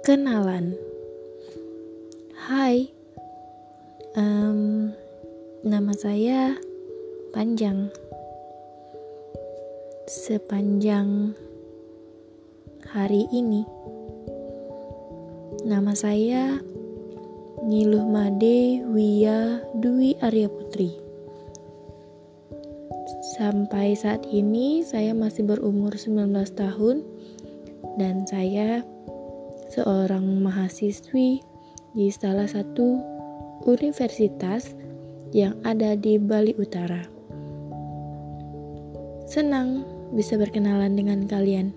Kenalan. Hai. Um, Nama saya Panjang. Sepanjang hari ini Nama saya Niluh Made Wia Dwi Arya Putri. Sampai saat ini saya masih berumur 19 tahun dan saya seorang mahasiswi di salah satu universitas yang ada di Bali Utara. Senang bisa berkenalan dengan kalian.